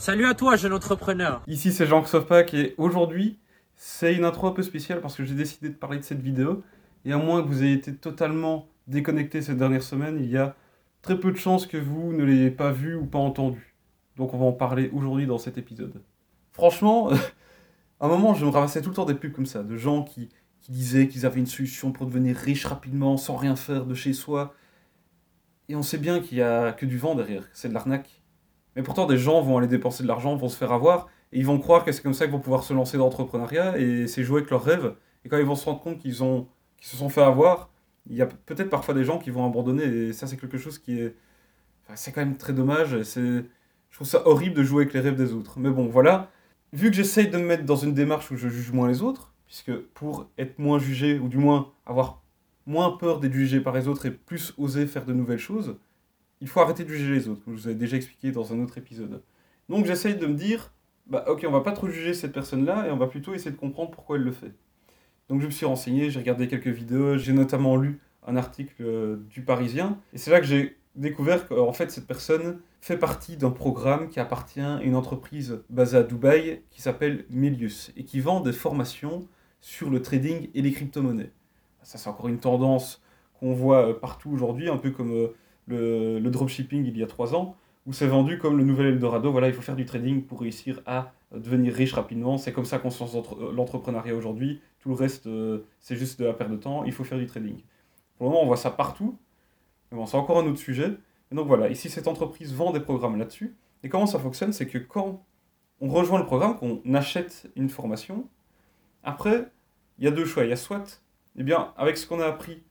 Salut à toi, jeune entrepreneur. Ici c'est Jean Pack et aujourd'hui c'est une intro un peu spéciale parce que j'ai décidé de parler de cette vidéo et à moins que vous ayez été totalement déconnecté cette dernière semaine, il y a très peu de chances que vous ne l'ayez pas vu ou pas entendu. Donc on va en parler aujourd'hui dans cet épisode. Franchement, à un moment je me ramassais tout le temps des pubs comme ça, de gens qui, disaient qu'ils avaient une solution pour devenir riche rapidement sans rien faire de chez soi. Et on sait bien qu'il y a que du vent derrière, c'est de l'arnaque. Mais pourtant, des gens vont aller dépenser de l'argent, vont se faire avoir, et ils vont croire que c'est comme ça qu'ils vont pouvoir se lancer dans l'entrepreneuriat, et c'est jouer avec leurs rêves. Et quand ils vont se rendre compte qu'ils ont, se sont fait avoir, il y a peut-être parfois des gens qui vont abandonner, et ça, c'est quelque chose qui est. C'est quand même très dommage, c'est. Je trouve ça horrible de jouer avec les rêves des autres. Mais bon, voilà. Vu que j'essaye de me mettre dans une démarche où je juge moins les autres, puisque pour être moins jugé, ou du moins avoir moins peur d'être jugé par les autres et plus oser faire de nouvelles choses, il faut arrêter de juger les autres, comme je vous avais déjà expliqué dans un autre épisode. Donc j'essaye de me dire, bah ok, on va pas trop juger cette personne-là, et on va plutôt essayer de comprendre pourquoi elle le fait. Donc je me suis renseigné, j'ai regardé quelques vidéos, j'ai notamment lu un article euh, du Parisien, et c'est là que j'ai découvert qu'en fait cette personne fait partie d'un programme qui appartient à une entreprise basée à Dubaï qui s'appelle Melius, et qui vend des formations sur le trading et les crypto-monnaies. Ça c'est encore une tendance qu'on voit euh, partout aujourd'hui, un peu comme... Le, dropshipping il y a trois ans, où c'est vendu comme le nouvel Eldorado. Voilà, il faut faire du trading pour réussir à devenir riche rapidement. C'est comme ça qu'on se lance euh, l'entrepreneuriat aujourd'hui. Tout le reste, euh, c'est juste de la perte de temps. Il faut faire du trading. Pour le moment, on voit ça partout. Mais bon, c'est encore un autre sujet. Et donc voilà, ici, cette entreprise vend des programmes là-dessus. Et comment ça fonctionne C'est que quand on rejoint le programme, qu'on achète une formation, après, il y a deux choix. Il y a soit, eh bien, avec ce qu'on a appris,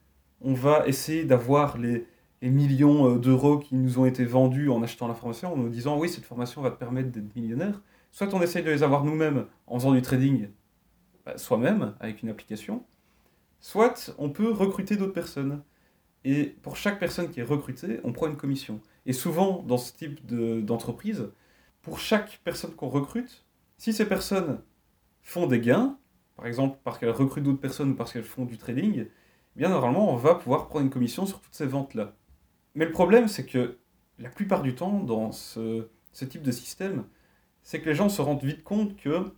on va essayer d'avoir les, les millions euh, d'euros qui nous ont été vendus en achetant la formation, en nous disant oui, cette formation va te permettre d'être millionnaire. Soit on essaye de les avoir nous-mêmes en faisant du trading bah, soi-même avec une application, soit on peut recruter d'autres personnes. Et pour chaque personne qui est recrutée, on prend une commission. Et souvent, dans ce type d'entreprise, pour chaque personne qu'on recrute, si ces personnes font des gains, par exemple parce qu'elles recrutent d'autres personnes ou parce qu'elles font du trading, eh bien normalement, on va pouvoir prendre une commission sur toutes ces ventes-là. Mais le problème, c'est que la plupart du temps, dans ce, type de système, c'est que les gens se rendent vite compte qu'ils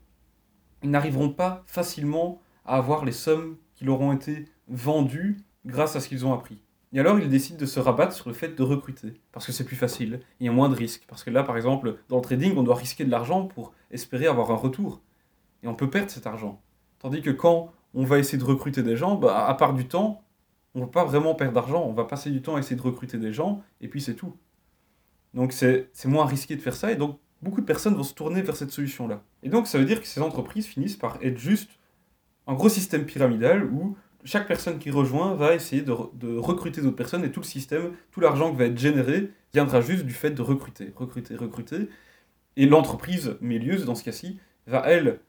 n'arriveront pas facilement à avoir les sommes qui leur ont été vendues grâce à ce qu'ils ont appris. Et alors, ils décident de se rabattre sur le fait de recruter, parce que c'est plus facile, il y a moins de risques. Parce que là, par exemple, dans le trading, on doit risquer de l'argent pour espérer avoir un retour. Et on peut perdre cet argent. Tandis que quand on va essayer de recruter des gens, bah, à part du temps, on ne va pas vraiment perdre d'argent, on va passer du temps à essayer de recruter des gens, et puis c'est tout. Donc c'est moins risqué de faire ça, et donc beaucoup de personnes vont se tourner vers cette solution-là. Et donc ça veut dire que ces entreprises finissent par être juste un gros système pyramidal où chaque personne qui rejoint va essayer de, recruter d'autres personnes, et tout le système, tout l'argent qui va être généré viendra juste du fait de recruter, recruter, recruter. Et l'entreprise Melius, dans ce cas-ci, va, elle,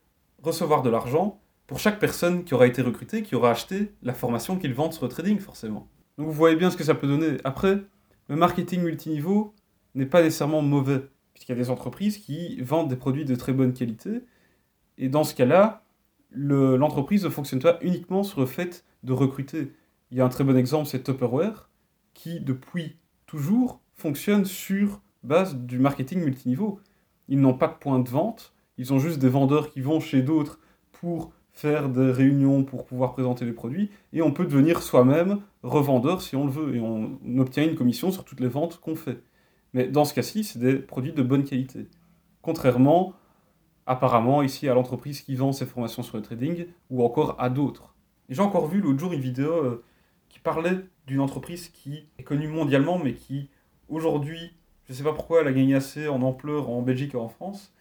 recevoir de l'argent pour chaque personne qui aura été recrutée, qui aura acheté la formation qu'ils vendent sur le trading, forcément. Donc vous voyez bien ce que ça peut donner. Après, le marketing multiniveau n'est pas nécessairement mauvais, puisqu'il y a des entreprises qui vendent des produits de très bonne qualité, et dans ce cas-là, l'entreprise ne fonctionne pas uniquement sur le fait de recruter. Il y a un très bon exemple, c'est Tupperware, qui depuis toujours fonctionne sur base du marketing multiniveau. Ils n'ont pas de point de vente, ils ont juste des vendeurs qui vont chez d'autres pour faire des réunions pour pouvoir présenter les produits, et on peut devenir soi-même revendeur si on le veut, et on obtient une commission sur toutes les ventes qu'on fait. Mais dans ce cas-ci, c'est des produits de bonne qualité. Contrairement, apparemment, ici à l'entreprise qui vend ses formations sur le trading, ou encore à d'autres. J'ai encore vu l'autre jour une vidéo euh, qui parlait d'une entreprise qui est connue mondialement, mais qui, aujourd'hui, je ne sais pas pourquoi, elle a gagné assez en ampleur en Belgique et en France,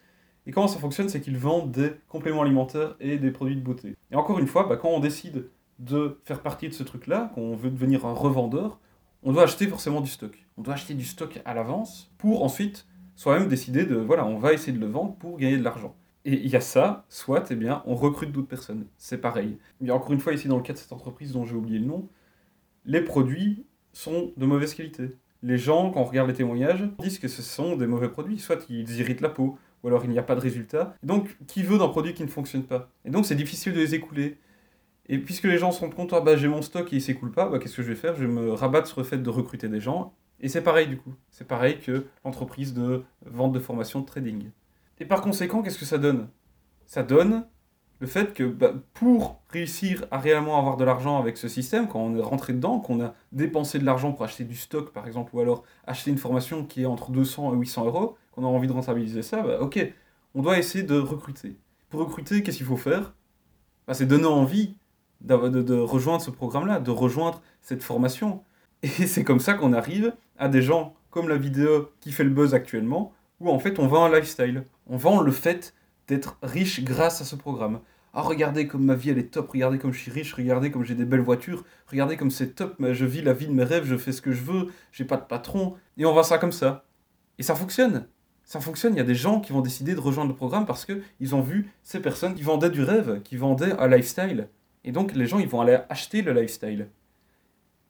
et comment ça fonctionne, c'est qu'ils vendent des compléments alimentaires et des produits de beauté. Et encore une fois, bah, quand on décide de faire partie de ce truc-là, qu'on veut devenir un revendeur, on doit acheter forcément du stock. On doit acheter du stock à l'avance pour ensuite soi-même décider de, voilà, on va essayer de le vendre pour gagner de l'argent. Et il y a ça, soit, eh bien, on recrute d'autres personnes. C'est pareil. Mais encore une fois, ici, dans le cas de cette entreprise dont j'ai oublié le nom, les produits sont de mauvaise qualité. Les gens, quand on regarde les témoignages, disent que ce sont des mauvais produits. Soit ils irritent la peau, ou alors il n'y a pas de résultat. donc, qui veut d'un produit qui ne fonctionne pas? Et donc, c'est difficile de les écouler. Et puisque les gens se rendent compte, ah bah j'ai mon stock et il s'écoule pas, bah qu'est-ce que je vais faire? Je vais me rabattre sur le fait de recruter des gens. Et c'est pareil du coup. C'est pareil que l'entreprise de vente de formation de trading. Et par conséquent, qu'est-ce que ça donne? Ça donne le fait que bah, pour réussir à réellement avoir de l'argent avec ce système, quand on est rentré dedans, qu'on a dépensé de l'argent pour acheter du stock par exemple, ou alors acheter une formation qui est entre 200 et 800 euros, qu'on a envie de rentabiliser ça, bah, ok, on doit essayer de recruter. Pour recruter, qu'est-ce qu'il faut faire? Bah, C'est donner envie de, de rejoindre ce programme-là, de rejoindre cette formation. Et c'est comme ça qu'on arrive à des gens comme la vidéo qui fait le buzz actuellement, où en fait on vend un lifestyle. On vend le fait d'être riche grâce à ce programme. Ah, regardez comme ma vie elle est top, regardez comme je suis riche, regardez comme j'ai des belles voitures, regardez comme c'est top, je vis la vie de mes rêves, je fais ce que je veux, j'ai pas de patron, et on voit ça comme ça. Et ça fonctionne. Ça fonctionne, il y a des gens qui vont décider de rejoindre le programme parce qu'ils ont vu ces personnes qui vendaient du rêve, qui vendaient un lifestyle. Et donc les gens, ils vont aller acheter le lifestyle.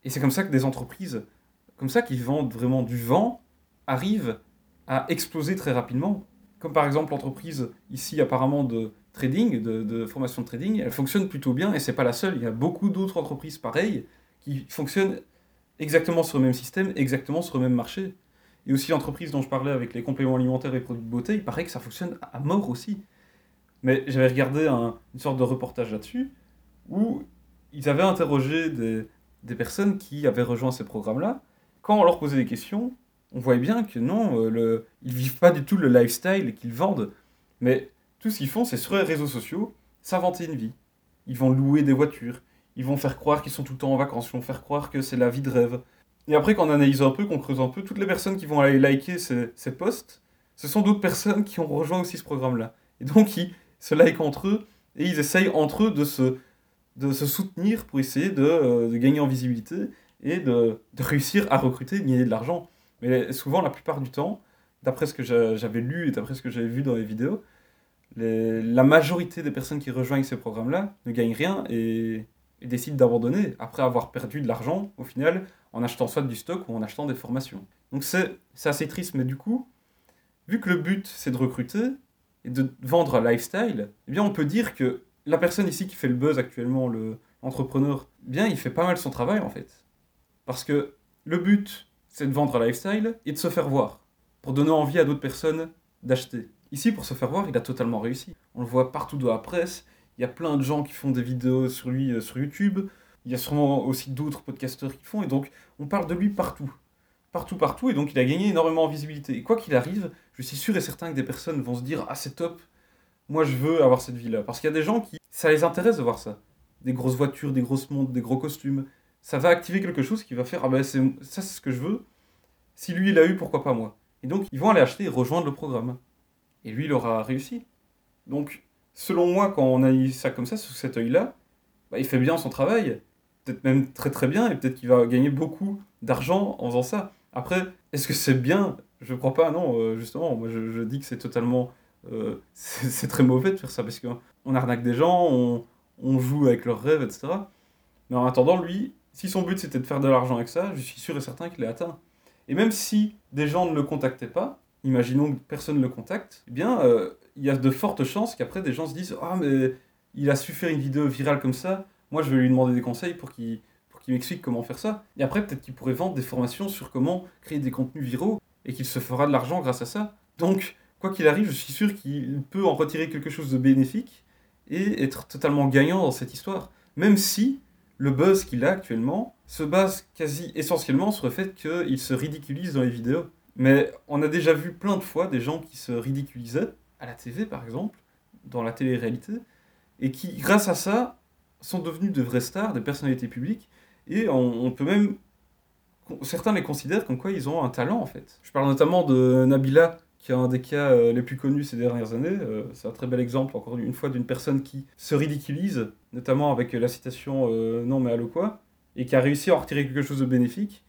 Et c'est comme ça que des entreprises, comme ça qui vendent vraiment du vent, arrivent à exploser très rapidement. Comme par exemple l'entreprise ici apparemment de trading, de, formation de trading, elle fonctionne plutôt bien et c'est pas la seule. Il y a beaucoup d'autres entreprises pareilles qui fonctionnent exactement sur le même système, exactement sur le même marché. Et aussi l'entreprise dont je parlais avec les compléments alimentaires et produits de beauté, il paraît que ça fonctionne à mort aussi. Mais j'avais regardé une sorte de reportage là-dessus où ils avaient interrogé des, des, personnes qui avaient rejoint ces programmes-là. Quand on leur posait des questions, on voyait bien que non, euh, le, ils vivent pas du tout le lifestyle qu'ils vendent. Mais tout ce qu'ils font, c'est sur les réseaux sociaux, s'inventer une vie. Ils vont louer des voitures, ils vont faire croire qu'ils sont tout le temps en vacances, ils vont faire croire que c'est la vie de rêve. Et après, quand on analyse un peu, qu'on creuse un peu, toutes les personnes qui vont aller liker ces, ces posts, ce sont d'autres personnes qui ont rejoint aussi ce programme-là. Et donc, ils se likent entre eux et ils essayent entre eux de se, soutenir pour essayer de, euh, de gagner en visibilité et de, de, réussir à recruter, de gagner de l'argent. Mais souvent, la plupart du temps, d'après ce que j'avais lu et d'après ce que j'avais vu dans les vidéos, la majorité des personnes qui rejoignent ces programmes-là ne gagnent rien et, décident d'abandonner après avoir perdu de l'argent au final en achetant soit du stock ou en achetant des formations. Donc c'est assez triste, mais du coup, vu que le but c'est de recruter et de vendre un lifestyle, eh bien on peut dire que la personne ici qui fait le buzz actuellement, l'entrepreneur, eh bien il fait pas mal son travail en fait. Parce que le but c'est de vendre un lifestyle et de se faire voir pour donner envie à d'autres personnes d'acheter. Ici, pour se faire voir, il a totalement réussi. On le voit partout dans la presse. Il y a plein de gens qui font des vidéos sur lui euh, sur YouTube. Il y a sûrement aussi d'autres podcasteurs qui font. Et donc, on parle de lui partout. Partout, partout. Et donc, il a gagné énormément en visibilité. Et quoi qu'il arrive, je suis sûr et certain que des personnes vont se dire Ah, c'est top. Moi, je veux avoir cette vie-là. Parce qu'il y a des gens qui. Ça les intéresse de voir ça. Des grosses voitures, des grosses montres, des gros costumes. Ça va activer quelque chose qui va faire Ah, ben, ça, c'est ce que je veux. Si lui, il a eu, pourquoi pas moi? Et donc, ils vont aller acheter et rejoindre le programme. Et lui, il aura réussi. Donc, selon moi, quand on a eu ça comme ça, sous cet œil-là, bah, il fait bien son travail. Peut-être même très très bien, et peut-être qu'il va gagner beaucoup d'argent en faisant ça. Après, est-ce que c'est bien? Je crois pas, non, euh, justement. Moi, je, dis que c'est totalement. Euh, c'est très mauvais de faire ça, parce qu'on arnaque des gens, on, on joue avec leurs rêves, etc. Mais en attendant, lui, si son but c'était de faire de l'argent avec ça, je suis sûr et certain qu'il l'a atteint. Et même si des gens ne le contactaient pas, imaginons que personne ne le contacte, eh bien, euh, il y a de fortes chances qu'après des gens se disent Ah, mais il a su faire une vidéo virale comme ça, moi je vais lui demander des conseils pour qu'il m'explique comment faire ça. Et après, peut-être qu'il pourrait vendre des formations sur comment créer des contenus viraux et qu'il se fera de l'argent grâce à ça. Donc, quoi qu'il arrive, je suis sûr qu'il peut en retirer quelque chose de bénéfique et être totalement gagnant dans cette histoire. Même si le buzz qu'il a actuellement se base quasi essentiellement sur le fait qu'il se ridiculise dans les vidéos. Mais on a déjà vu plein de fois des gens qui se ridiculisaient, à la TV par exemple, dans la télé-réalité, et qui, grâce à ça, sont devenus de vraies stars, des personnalités publiques, et on, peut même... Certains les considèrent comme quoi ils ont un talent en fait. Je parle notamment de Nabila, qui est un des cas euh, les plus connus ces dernières années. Euh, c'est un très bel exemple, encore une fois, d'une personne qui se ridiculise, notamment avec la citation euh, Non mais allô quoi, et qui a réussi à en retirer quelque chose de bénéfique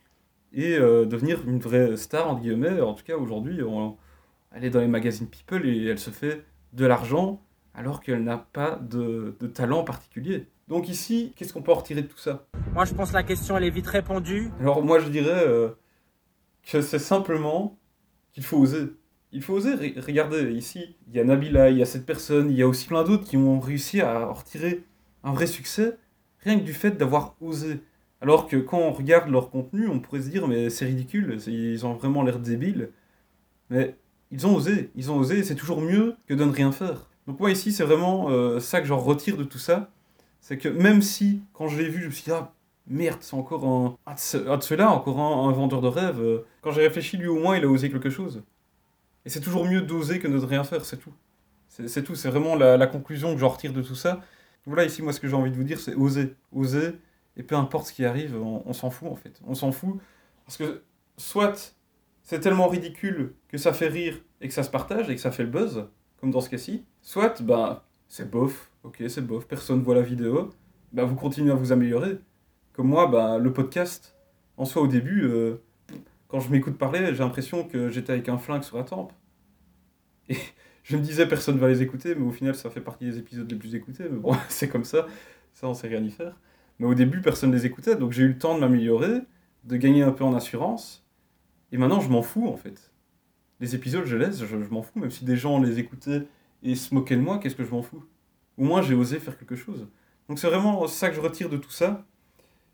et euh, devenir une vraie star, entre guillemets. En tout cas, aujourd'hui, elle est dans les magazines People et elle se fait de l'argent alors qu'elle n'a pas de, de, talent particulier. Donc ici, qu'est-ce qu'on peut en retirer de tout ça? Moi, je pense que la question, elle est vite répondue. Alors moi, je dirais euh, que c'est simplement qu'il faut oser. Il faut oser. Regardez, ici, il y a Nabila, il y a cette personne, il y a aussi plein d'autres qui ont réussi à retirer un vrai succès, rien que du fait d'avoir osé. Alors que quand on regarde leur contenu, on pourrait se dire, mais c'est ridicule, ils ont vraiment l'air débiles. Mais ils ont osé, ils ont osé, c'est toujours mieux que de ne rien faire. Donc moi ici, c'est vraiment euh, ça que j'en retire de tout ça, c'est que même si, quand je l'ai vu, je me suis dit, ah, merde, c'est encore un, un de ceux-là, encore un, vendeur de rêve. Euh, quand j'ai réfléchi, lui au moins, il a osé quelque chose. Et c'est toujours mieux d'oser que de ne rien faire, c'est tout. C'est tout, c'est vraiment la, conclusion que j'en retire de tout ça. Voilà, ici, moi, ce que j'ai envie de vous dire, c'est oser. Oser, et peu importe ce qui arrive, on s'en fout, en fait. On s'en fout, parce que soit c'est tellement ridicule que ça fait rire et que ça se partage et que ça fait le buzz, comme dans ce cas-ci. Soit, bah, c'est bof, ok, c'est bof, personne voit la vidéo, bah, vous continuez à vous améliorer. Comme moi, bah, le podcast, en soi, au début, euh, quand je m'écoute parler, j'ai l'impression que j'étais avec un flingue sur la tempe. Et je me disais, personne va les écouter, mais au final, ça fait partie des épisodes les plus écoutés. Mais bon, c'est comme ça, ça, on sait rien y faire. Mais au début, personne ne les écoutait, donc j'ai eu le temps de m'améliorer, de gagner un peu en assurance. Et maintenant, je m'en fous, en fait. Les épisodes, je laisse, je, m'en fous. Même si des gens les écoutaient et se moquaient de moi, qu'est-ce que je m'en fous? Au moins, j'ai osé faire quelque chose. Donc c'est vraiment ça que je retire de tout ça.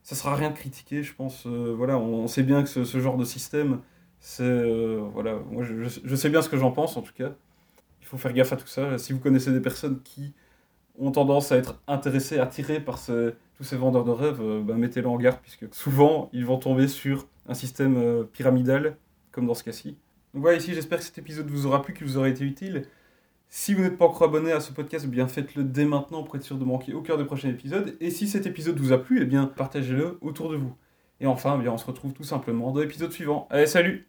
Ça sera rien de critiquer, je pense. Euh, voilà, on, sait bien que ce, genre de système, c'est... Euh, voilà, moi, je, sais bien ce que j'en pense, en tout cas. Il faut faire gaffe à tout ça. Si vous connaissez des personnes qui ont tendance à être intéressées, attirées par tous ces vendeurs de rêves, euh, ben, mettez-les en garde, puisque souvent, ils vont tomber sur un système pyramidal, comme dans ce cas-ci. Donc voilà, ici, j'espère que cet épisode vous aura plu, qu'il vous aura été utile. Si vous n'êtes pas encore abonné à ce podcast, eh bien faites-le dès maintenant pour être sûr de manquer aucun des prochains épisodes. Et si cet épisode vous a plu, eh bien partagez-le autour de vous. Et enfin, eh bien, on se retrouve tout simplement dans l'épisode suivant. Allez, salut